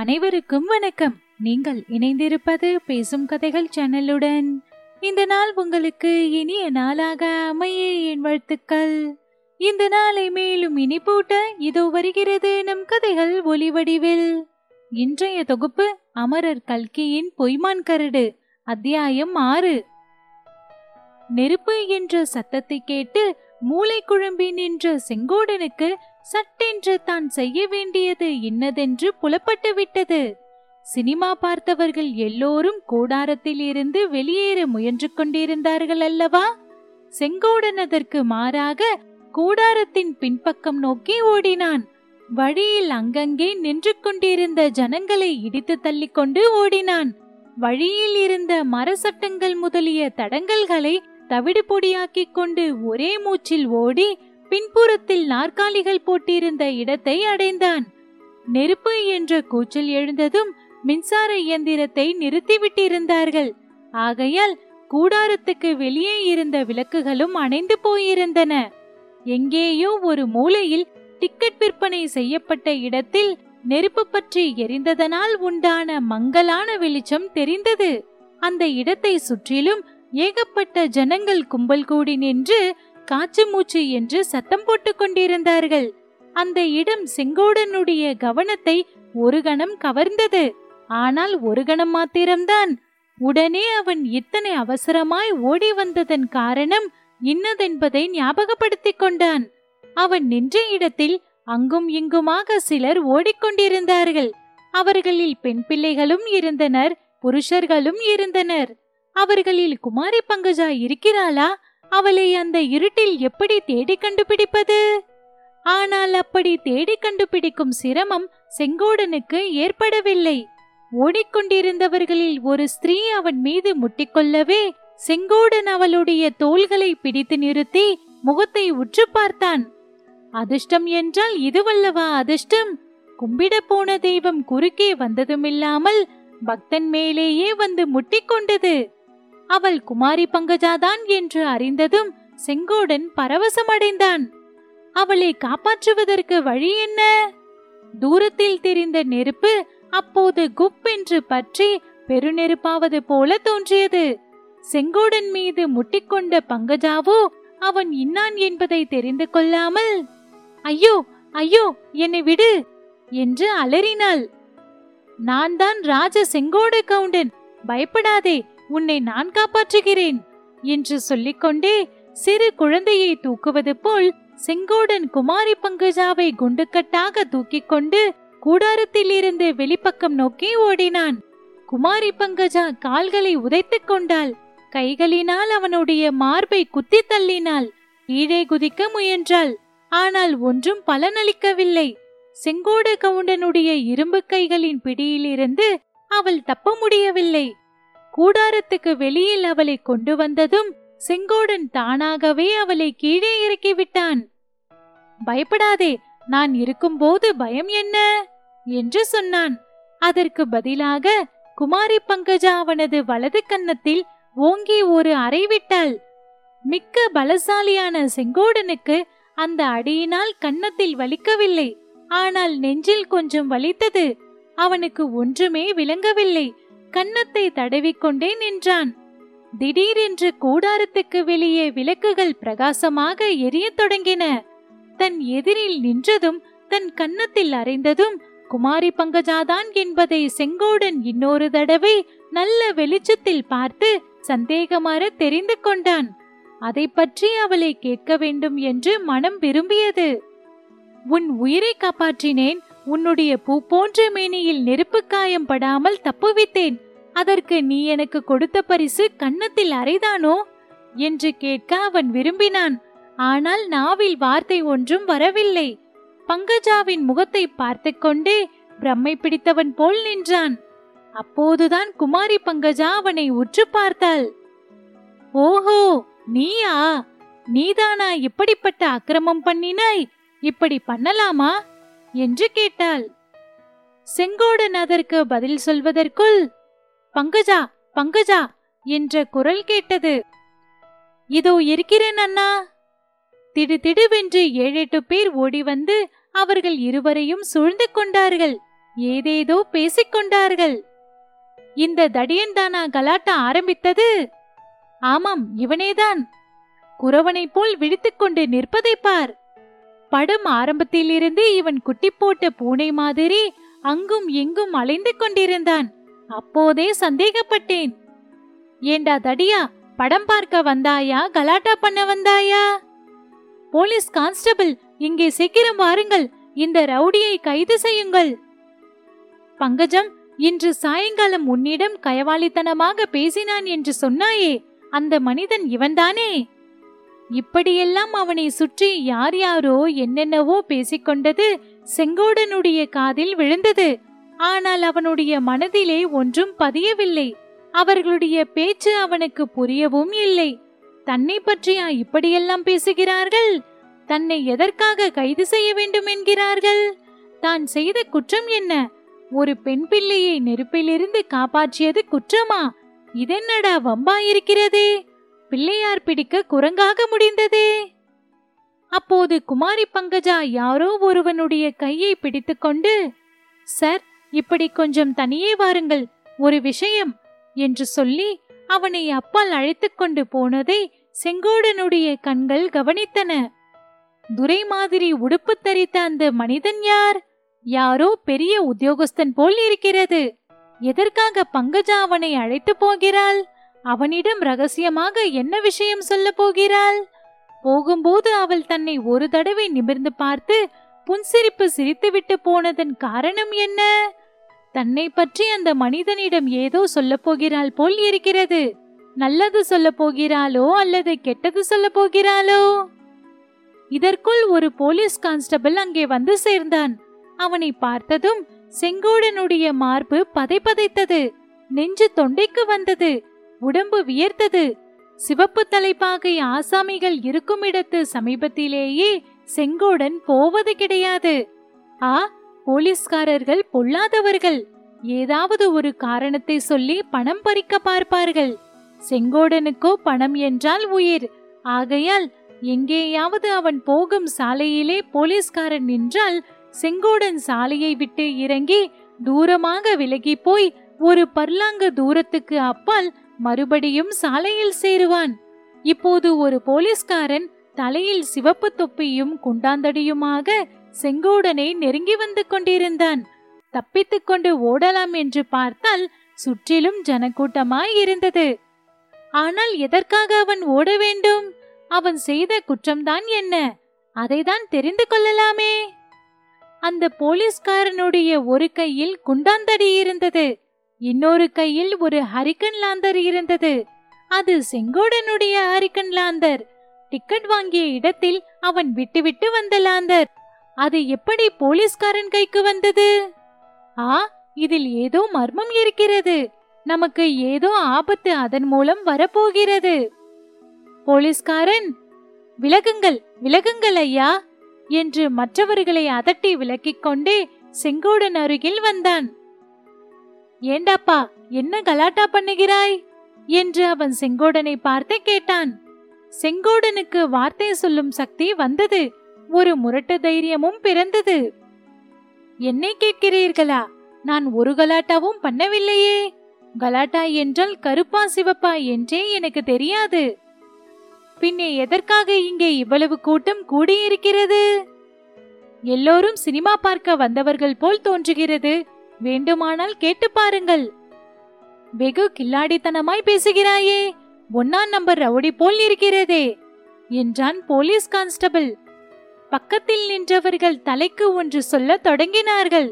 அனைவருக்கும் வணக்கம். நீங்கள் இணைந்திருப்பது பேசும் கதைகள் சேனலுடன். இந்த நாள் உங்களுக்கு இனிய நாளாக அமைய என் வாழ்த்துக்கள். இந்த நாளை மேலும் இனிப்பூட்ட இதோ வருகிறது நம் கதைகள் ஒளிவடிவில் இன்றைய தொகுப்பு அமரர் கல்கியின் பொய்மான் கரடு அத்தியாயம் ஆறு. நெருப்பு என்ற சத்தத்தை கேட்டு மூளை குழம்பி நின்ற செங்கோடனுக்கு சட்டென்று தான் செய்ய வேண்டியது இன்னதென்று புலப்பட்டு விட்டது. சினிமா பார்த்தவர்கள் எல்லோரும் கூடாரத்தில் இருந்து வெளியேற முயன்று கொண்டிருந்தார்கள் அல்லவா? செங்கோடன் அதற்கு மாறாக கூடாரத்தின் பின்பக்கம் நோக்கி ஓடினான். வழியில் அங்கங்கே நின்று கொண்டிருந்த ஜனங்களை இடித்து தள்ளிக்கொண்டு ஓடினான். வழியில் இருந்த மரசட்டங்கள் முதலிய தடங்கல்களை தவிடு பொடியாக்கிக் கொண்டு ஒரே மூச்சில் ஓடி பின்புறத்தில் நாற்காலிகள் போட்டிருந்த இடத்தை அடைந்தான். நெருப்பு என்ற கூச்சல் எழுந்ததும் மின்சார இயந்திரத்தை நிறுத்திவிட்டிருந்தார்கள். ஆகையால் கூடாரத்துக்கு வெளியே இருந்த விளக்குகளும் அணைந்து போயிருந்தன. எங்கேயோ ஒரு மூலையில் டிக்கெட் விற்பனை செய்யப்பட்ட இடத்தில் நெருப்பு பற்றி எரிந்ததனால் உண்டான மங்கலான வெளிச்சம் தெரிந்தது. அந்த இடத்தை சுற்றிலும் ஏகப்பட்ட ஜனங்கள் கும்பல் கூடி நின்று காச்சு மூச்சு என்று சத்தம் போட்டுக் கொண்டிருந்தார்கள். அந்த இடம் செங்கோடனுடைய கவனத்தை ஒரு கணம் கவர்ந்தது. ஆனால் ஒரு கணம் மாத்திரம்தான். உடனே அவன் இத்தனை அவசரமாய் ஓடி வந்ததன் காரணம் இன்னதென்பதை ஞாபகப்படுத்திக் கொண்டான். அவன் நின்ற இடத்தில் அங்கும் இங்குமாக சிலர் ஓடிக்கொண்டிருந்தார்கள் அவர்களில் பெண் பிள்ளைகளும் இருந்தனர் புருஷர்களும் இருந்தனர். அவர்களில் குமாரி பங்கஜா இருக்கிறாளா? அவளை அந்த இருட்டில் எப்படி தேடி கண்டுபிடிப்பது? ஆனால் அப்படி தேடி கண்டுபிடிக்கும் சிரமம் செங்கோடனுக்கு ஏற்படவில்லை. ஓடிக்கொண்டிருந்தவர்களில் ஒரு ஸ்திரீ அவன் மீது முட்டிக்கொள்ளவே செங்கோடன் அவளுடைய தோள்களை பிடித்து நிறுத்தி முகத்தை உற்று பார்த்தான். அதிர்ஷ்டம் என்றால் இதுவல்லவா அதிர்ஷ்டம்? கும்பிட போன தெய்வம் குறுக்கே வந்ததுமில்லாமல் பக்தன் மேலேயே வந்து முட்டிக்கொண்டது அவள் குமாரி பங்கஜாதான் என்று அறிந்ததும் செங்கோடன் பரவசமடைந்தான். அவளை காப்பாற்றுவதற்கு வழி என்ன? தூரத்தில் தெரிந்த நெருப்பு அப்போது குப் என்று பற்றி பெருநெருப்பாவது போல தோன்றியது. செங்கோடன் மீது முட்டிக்கொண்ட பங்கஜாவோ அவன் இன்னான் என்பதை தெரிந்து கொள்ளாமல்? ஐயோ ஐயோ என்னை விடு! என்று அலறினாள். நான் தான் ராஜ செங்கோட கவுண்டன். பயப்படாதே உன்னை நான் காப்பாற்றுகிறேன் என்று சொல்லிக்கொண்டே சிறு குழந்தையை தூக்குவது போல் செங்கோடன் குமாரி பங்குஜாவை குண்டுக்கட்டாக தூக்கிக் கொண்டு கூடாரத்தில் இருந்து வெளிப்பக்கம் நோக்கி ஓடினான். குமாரி பங்கஜா கால்களை உதைத்துக் கொண்டாள். கைகளினால் அவனுடைய மார்பை குத்தி தள்ளினாள். கீழே குதிக்க முயன்றாள். ஆனால் ஒன்றும் பலனளிக்கவில்லை. செங்கோட கவுண்டனுடைய இரும்பு கைகளின் பிடியிலிருந்து அவள் தப்ப முடியவில்லை. கூடாரத்துக்கு வெளியில் அவளை கொண்டு வந்ததும் செங்கோடன் தானாகவே அவளை கீழே இறக்கிவிட்டான் பயப்படாதே நான் இருக்கும்போது பயம் என்ன? என்று சொன்னான். அதற்கு பதிலாக குமாரி பங்கஜா அவனது வலது கன்னத்தில் ஓங்கி ஒரு அறை விட்டாள். மிக்க பலசாலியான செங்கோடனுக்கு அந்த அடியினால் கன்னத்தில் வலிக்கவில்லை. ஆனால் நெஞ்சில் கொஞ்சம் வலித்தது. அவனுக்கு ஒன்றுமே விளங்கவில்லை. கன்னத்தை தடவிக்கொண்டே நின்றான். திடீரென்று கூடாரத்துக்கு வெளியே விளக்குகள் பிரகாசமாக எரியத் தொடங்கின. தன் எதிரில் நின்றதும் தன் கன்னத்தில் அறைந்ததும் குமாரி பங்கஜாதான் என்பதை செங்கோடன் இன்னொரு தடவை நல்ல வெளிச்சத்தில் பார்த்து சந்தேகமாற தெரிந்து கொண்டான். அதை பற்றி அவளை கேட்க வேண்டும் என்று மனம் விரும்பியது. உன் உயிரை காப்பாற்றினேன் உன்னுடைய பூ போன்ற மேனியில் நெருப்பு காயம் படாமல் தப்புவித்தேன். அதற்கு நீ எனக்கு கொடுத்த பரிசு கன்னத்தில் அறைதானோ? என்று கேட்க அவன் விரும்பினான். ஆனால் நாவில் வார்த்தை ஒன்றும் வரவில்லை. பங்கஜாவின் முகத்தை பார்த்து கொண்டே பிரம்மை பிடித்தவன் போல் நின்றான். அப்போதுதான் குமாரி பங்கஜா அவனை உற்று பார்த்தாள். ஓஹோ நீயா? நீதானா இப்படிப்பட்ட அக்கிரமம் பண்ணினாய்? இப்படி பண்ணலாமா? என்று கேட்டாள். செங்கோடன் அதற்கு பதில் சொல்வதற்குள் பங்கஜா பங்கஜா என்ற குரல் கேட்டது. இதோ இருக்கிறேன் அண்ணா. திடுதிடுவென்று ஏழெட்டு பேர் ஓடி வந்து அவர்கள் இருவரையும் சூழ்ந்து கொண்டார்கள். ஏதேதோ பேசிக் கொண்டார்கள். இந்த தடியன்தானா கலாட்டா ஆரம்பித்தது. ஆமாம் இவனேதான். குறவனைப் போல் விழித்துக்கொண்டு நிற்பதை பார். படம் ஆரம்பத்திலிருந்து இவன் குட்டி போட்ட பூனை மாதிரி அங்கும் எங்கும் அலைந்து கொண்டிருந்தான். அப்போதே சந்தேகப்பட்டேன். ஏண்டா தடியா படம் பார்க்க வந்தாயா கலாட்டா பண்ண வந்தாயா? போலீஸ் கான்ஸ்டபிள் இங்கே சீக்கிரம் வாருங்கள் இந்த ரவுடியை கைது செய்யுங்கள். பங்கஜம் இன்று சாயங்காலம் உன்னிடம் கயவாளித்தனமாக பேசினான் என்று சொன்னாயே அந்த மனிதன் இவன்தானே? இப்படியெல்லாம் அவனை சுற்றி யார் யாரோ என்னென்னவோ பேசிக்கொண்டது செங்கோடனுடைய காதில் விழுந்தது. ஆனால் அவனுடைய மனதிலே ஒன்றும் பதியவில்லை. அவர்களுடைய பேச்சு அவனுக்கு புரியவும் இல்லை. தன்னை பற்றியா இப்படியெல்லாம் பேசுகிறார்கள்? தன்னை எதற்காக கைது செய்ய வேண்டும் என்கிறார்கள்? தான் செய்த குற்றம் என்ன? ஒரு பெண் பிள்ளையை நெருப்பிலிருந்து காப்பாற்றியது குற்றமா? இதென்னடா வம்பாயிருக்கிறதே பிள்ளையார் பிடிக்க குரங்காக முடிந்ததே. அப்போது குமாரி பங்கஜா யாரோ ஒருவனுடைய கையை பிடித்துக்கொண்டு சார் இப்படி கொஞ்சம் தனியே வாருங்கள் ஒரு விஷயம் என்று சொல்லி அவனை அப்பால் அழைத்துக்கொண்டு போனதை செங்கோடனுடைய கண்கள் கவனித்தன. துரை மாதிரி உடுப்பு தரித்த அந்த மனிதன் யார்? யாரோ பெரிய உத்தியோகஸ்தன் போல் இருக்கிறது. எதற்காக பங்கஜா அவனை அழைத்து போகிறாள்? அவனிடம் ரகசியமாக என்ன விஷயம் சொல்ல போகிறாள்? போகும்போது அவள் தன்னை ஒரு தடவை நிமிர்ந்து பார்த்து புன்சிரிப்பு சிரித்துவிட்டு போனதன் காரணம் என்ன? தன்னை பற்றி அந்த மனிதனிடம் ஏதோ சொல்ல போகிறாள் போல் இருக்கிறது. நல்லது சொல்ல போகிறாளோ அல்லது கெட்டது சொல்ல போகிறாளோ? இதற்குள் ஒரு போலீஸ் கான்ஸ்டபிள் அங்கே வந்து சேர்ந்தான். அவனை பார்த்ததும் செங்கோடனுடைய மார்பு பதைபதைத்தது. நெஞ்சு தொண்டைக்கு வந்தது. உடம்பு வியர்த்தது. சிவப்பு தலைப்பாகை ஆசாமிகள் இருக்கும் இடத்து சமீபத்திலேயே செங்கோடன் போவது கிடையாது. ஆ போலீஸ்காரர்கள் பொல்லாதவர்கள். ஏதாவது ஒரு காரணத்தை சொல்லி பணம் பறிக்க பார்ப்பார்கள். செங்கோடனுக்கோ பணம் என்றால் உயிர். ஆகையால் எங்கேயாவது அவன் போகும் சாலையிலே போலீஸ்காரன் நின்றால் செங்கோடன் சாலையை விட்டு இறங்கி தூரமாக விலகி போய் ஒரு பர்லாங்க தூரத்துக்கு அப்பால் மறுபடியும் சாலையில் சேருவான். இப்போது ஒரு போலீஸ்காரன் தலையில் சிவப்பு தொப்பியும் குண்டாந்தடியுமாக செங்கோடனை நெருங்கி வந்து கொண்டிருந்தான். தப்பித்துக் கொண்டு ஓடலாம் என்று பார்த்தால் சுற்றிலும் ஜனக்கூட்டமாய் இருந்தது. ஆனால் எதற்காக அவன் ஓட வேண்டும்? அவன் செய்த குற்றம்தான் என்ன? அதைதான் தெரிந்து கொள்ளலாமே. அந்த போலீஸ்காரனுடைய ஒரு கையில் குண்டாந்தடி இருந்தது. இன்னொரு கையில் ஒரு ஹரிக்கன் லாந்தர் இருந்தது. அது செங்கோடனுடைய ஹரிக்கன் லாந்தர். டிக்கெட் வாங்கிய இடத்தில் அவன் விட்டுவிட்டு வந்த லாந்தர். அது எப்படி போலீஸ்காரன் கைக்கு வந்தது? ஆ இதில் ஏதோ மர்மம் இருக்கிறது. நமக்கு ஏதோ ஆபத்து அதன் மூலம் வரப்போகிறது. போலீஸ்காரன் விலகுங்கள் விலகுங்கள் ஐயா என்று மற்றவர்களை அதட்டி விலக்கிக் கொண்டே செங்கோடன் அருகில் வந்தான். ஏண்டாப்பா என்ன கலாட்டா பண்ணுகிறாய்? என்று அவன் செங்கோடனை பார்த்து கேட்டான். செங்கோடனுக்கு வார்த்தை சொல்லும் சக்தி வந்தது. ஒரு முரட்டு தைரியமும் பிறந்தது. என்னை கேட்கிறீர்களா? நான் ஒரு கலாட்டாவும் பண்ணவில்லையே. கலாட்டா என்றால் கருப்பா சிவப்பா என்றே எனக்கு தெரியாது. பின்னே எதற்காக இங்கே இவ்வளவு கூட்டம் கூடியிருக்கிறது? எல்லோரும் சினிமா பார்க்க வந்தவர்கள் போல் தோன்றுகிறது. வேண்டுமானால் கேட்டு பாருங்கள். வெகு கில்லாடித்தனமாய் பேசுகிறாயே ஒன்னாம் நம்பர் ரவுடி போல் இருக்கிறதே என்றான் போலீஸ் கான்ஸ்டபிள். பக்கத்தில் நின்றவர்கள் தலைக்கு ஒன்று சொல்ல தொடங்கினார்கள்.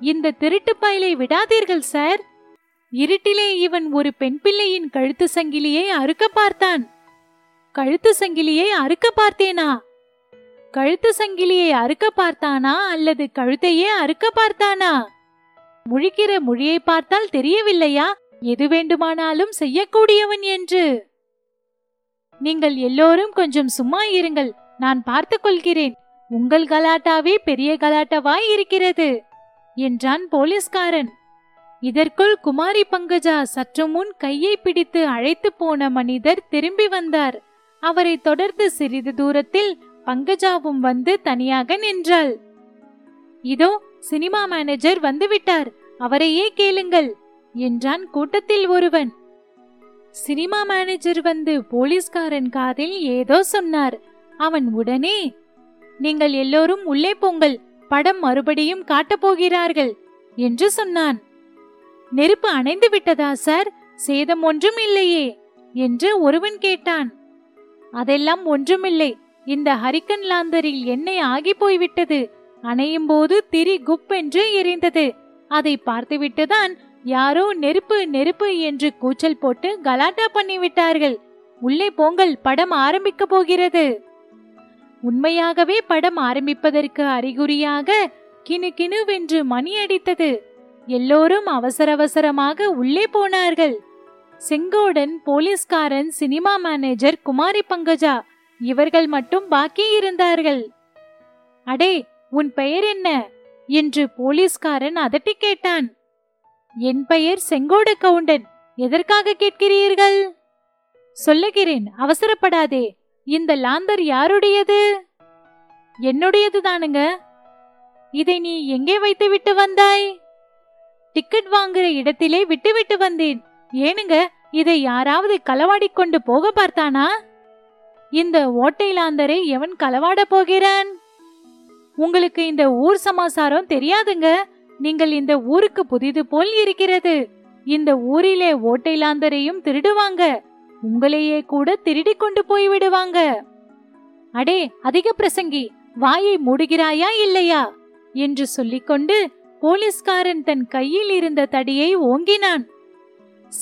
இந்த திருட்டு பயலை விடாதீர்கள் சார். இருட்டிலே இவன் ஒரு பெண் பிள்ளையின் கழுத்து சங்கிலியை அறுக்க பார்த்தான். கழுத்து சங்கிலியை அறுக்க பார்த்தேனா? கழுத்து சங்கிலியை அறுக்க பார்த்தானா அல்லது கழுத்தையே அறுக்க பார்த்தானா? முழிக்கிற மொழியை பார்த்தால் தெரியவில்லையா? எது வேண்டுமானாலும் செய்யக்கூடியவன் என்று. நீங்கள் எல்லோரும் கொஞ்சம் சும்மா இருங்கள். நான் பார்த்துக் கொள்கிறேன். உங்கள் கலாட்டாவே பெரிய கலாட்டாவாய் இருக்கிறது என்றான் போலீஸ்காரன். இதற்குள் குமாரி பங்கஜா சற்று முன் கையை பிடித்து அழைத்து போன மனிதர் திரும்பி வந்தார். அவரை தொடர்ந்து சிறிது தூரத்தில் பங்கஜாவும் வந்து தனியாக நின்றாள். இதோ சினிமா மேனேஜர் வந்துவிட்டார். அவரையே கேளுங்கள் என்றான் கூட்டத்தில் ஒருவன். சினிமா மேனேஜர் வந்து போலீஸ்காரன் காதில் ஏதோ சொன்னார். அவன் உடனே நீங்கள் எல்லோரும் உள்ளே போங்கள் படம் மறுபடியும் காட்டப் போகிறார்கள் என்று சொன்னான். நெருப்பு அணைந்து விட்டதா சார்? சேதம் ஒன்றும் இல்லையே என்று ஒருவன் கேட்டான். அதெல்லாம் ஒன்றுமில்லை இந்த ஹரிக்கன் லாந்தரில் எண்ணெய் ஆகி போய்விட்டது அணையும் போது திரி குப்பென்று எரிந்தது. அதை பார்த்துவிட்டுதான் யாரோ நெருப்பு நெருப்பு என்று கூச்சல் போட்டு கலாட்டா பண்ணிவிட்டார்கள். உள்ளே போங்கள் படம் ஆரம்பிக்க போகிறது. உண்மையாகவே படம் ஆரம்பிப்பதற்கு அறிகுறியாக கிணு கிணுவென்று மணி அடித்தது. எல்லோரும் அவசர அவசரமாக உள்ளே போனார்கள். செங்கோடன் போலீஸ்காரன் சினிமா மேனேஜர் குமாரி பங்கஜா இவர்கள் மட்டும் பாக்கி இருந்தார்கள் அடே உன் பெயர் என்ன? என்று போலீஸ்காரன் அதட்டி கேட்டான். என் பெயர் செங்கோட கவுண்டன். எதற்காக கேட்கிறீர்கள்? சொல்லுகிறேன் அவசரப்படாதே. இந்த லாந்தர் யாருடையது? என்னுடையது தானுங்க. இதை நீ எங்கே வைத்து விட்டு வந்தாய்? டிக்கெட் வாங்குற இடத்திலே விட்டுவிட்டு வந்தேன். ஏனுங்க இதை யாராவது களவாடி கொண்டு போக பார்த்தானா? இந்த ஓட்டை லாந்தரை எவன் களவாட போகிறான்? உங்களுக்கு இந்த ஊர் சமாசாரம் தெரியாதுங்க. நீங்கள் இந்த ஊருக்கு புதிது போல் இருக்கிறது. இந்த ஊரிலே ஓட்டைலாந்தரையும் திருடுவாங்க. உங்களையே கூட திருடி கொண்டு போய் விடுவாங்க. அடே அதிக பிரசங்கி வாயை மூடுகிறாயா இல்லையா? என்று சொல்லிக்கொண்டு போலீஸ்காரன் தன் கையில் இருந்த தடியை ஓங்கினான்.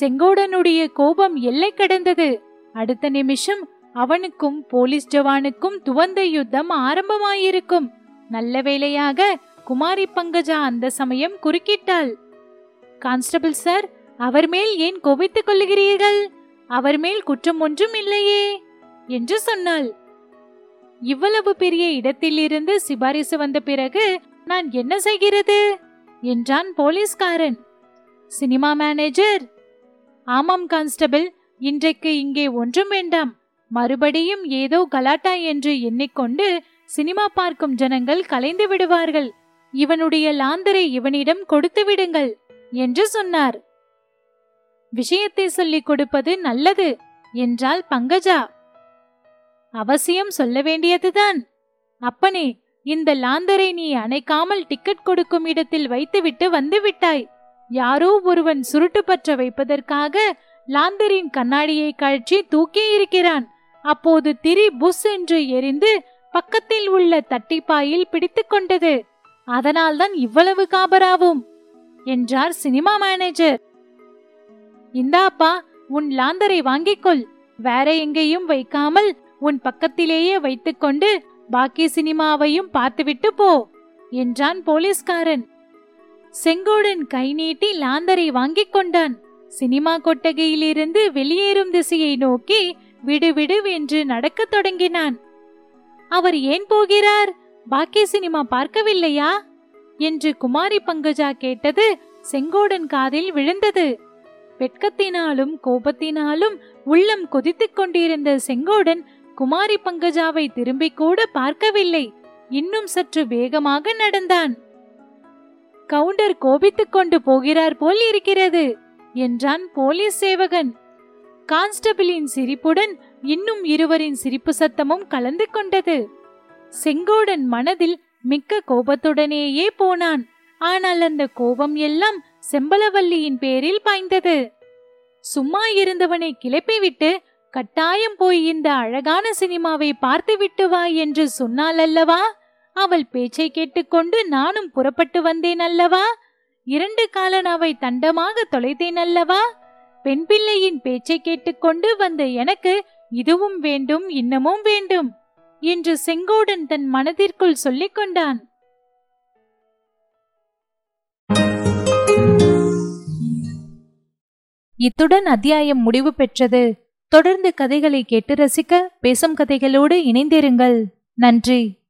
செங்கோடனுடைய கோபம் எல்லை கடந்தது. அடுத்த நிமிஷம் அவனுக்கும் போலீஸ் ஜவானுக்கும் துவந்த யுத்தம் ஆரம்பமாயிருக்கும். நல்ல வேளையாக குமாரி பங்கஜா அந்த சமயம் குறுக்கிட்டாள். கான்ஸ்டபிள் சார் அவர் மேல் ஏன் கோபித்துக் கொள்ளுகிறீர்கள்? அவர் மேல் குற்றம் ஒன்றும் இல்லையே என்று சொன்னாள். இவ்வளவு பெரிய இடத்திலிருந்து சிபாரிசு வந்த பிறகு நான் என்ன செய்கிறது? என்றான் போலீஸ்காரன். Cinema manager. ஆமாம் கான்ஸ்டபிள் இன்றைக்கு இங்கே ஒன்றும் வேண்டாம். மறுபடியும் ஏதோ கலாட்டா என்று எண்ணிக்கொண்டு சினிமா பார்க்கும் ஜனங்கள் கலைந்து விடுவார்கள். இவனுடைய லாந்தரை இவனிடம் கொடுத்து விடுங்கள் என்று சொன்னார். விஷயத்தை சொல்லிக் கொடுப்பது நல்லது என்றாள் பங்கஜா. அவசியம் சொல்ல வேண்டியதுதான். அப்பனே இந்த லாந்தரை நீ அணைக்காமல் டிக்கெட் கொடுக்கும் இடத்தில் வைத்துவிட்டு வந்து விட்டாய். யாரோ ஒருவன் சுருட்டு பற்ற வைப்பதற்காக லாந்தரின் கண்ணாடியை கழற்றி தூக்கி இருக்கிறான் அப்போது திரி புஸ் என்று எரிந்து பக்கத்தில் உள்ள தட்டிப்பாயில் பிடித்துக் கொண்டது. அதனால்தான் இவ்வளவு காபராவும் என்றார் சினிமா மேனேஜர். இந்தாப்பா உன் லாந்தரை வாங்கிக்கொள். வேற எங்கேயும் வைக்காமல் உன் பக்கத்திலேயே வைத்துக்கொண்டு பாக்கி சினிமாவையும் பார்த்துவிட்டு போ என்றான் போலீஸ்காரன். செங்கோடன் கை நீட்டி லாந்தரை வாங்கிக் கொண்டான். சினிமா கொட்டகையிலிருந்து வெளியேறும் திசையை நோக்கி விடுவிடு என்று நடக்கத் தொடங்கினான். அவர் ஏன் போகிறார்? பாக்கிய சினிமா பார்க்கவில்லையா? என்று குமாரி பங்கஜா கேட்டது செங்கோடன் காதில் விழுந்தது. வெட்கத்தினாலும் கோபத்தினாலும் உள்ளம் கொதித்துக் கொண்டிருந்த செங்கோடன் குமாரி பங்கஜாவை திரும்பிக் கூட பார்க்கவில்லை. இன்னும் சற்று வேகமாக நடந்தான். கவுண்டர் கோபித்துக் கொண்டு போகிறார் போல் இருக்கிறது என்றான் போலீஸ் சேவகன். கான்ஸ்டபிளின் சிரிப்புடன் இன்னும் இருவரின் சிரிப்பு சத்தமும் கலந்து கொண்டது. செங்கோடன் மனதில் மிக்க கோபத்துடனேயே போனான். ஆனால் அந்த கோபம் எல்லாம் செம்பலவல்லியின் பேரில் பாய்ந்தது. சும்மா இருந்தவனை கிளப்பிவிட்டு கட்டாயம் போய் இந்த அழகான சினிமாவை பார்த்துவிட்டு வா என்று சொன்னால் அல்லவா? அவள் பேச்சை கேட்டுக்கொண்டு நானும் புறப்பட்டு வந்தேன் அல்லவா? இரண்டு காலனாவை தண்டமாக தொலைத்தேன் அல்லவா? பெண் பிள்ளையின் பேச்சை கேட்டுக்கொண்டு வந்த எனக்கு இதுவும் வேண்டும் இன்னமும் வேண்டும் என்று செங்கோடன் தன் மனதிற்குள் சொல்லிக் கொண்டான். இத்துடன் அத்தியாயம் முடிவு பெற்றது. தொடர்ந்து கதைகளை கேட்டு ரசிக்க பேசும் கதைகளோடு இணைந்திருங்கள். நன்றி.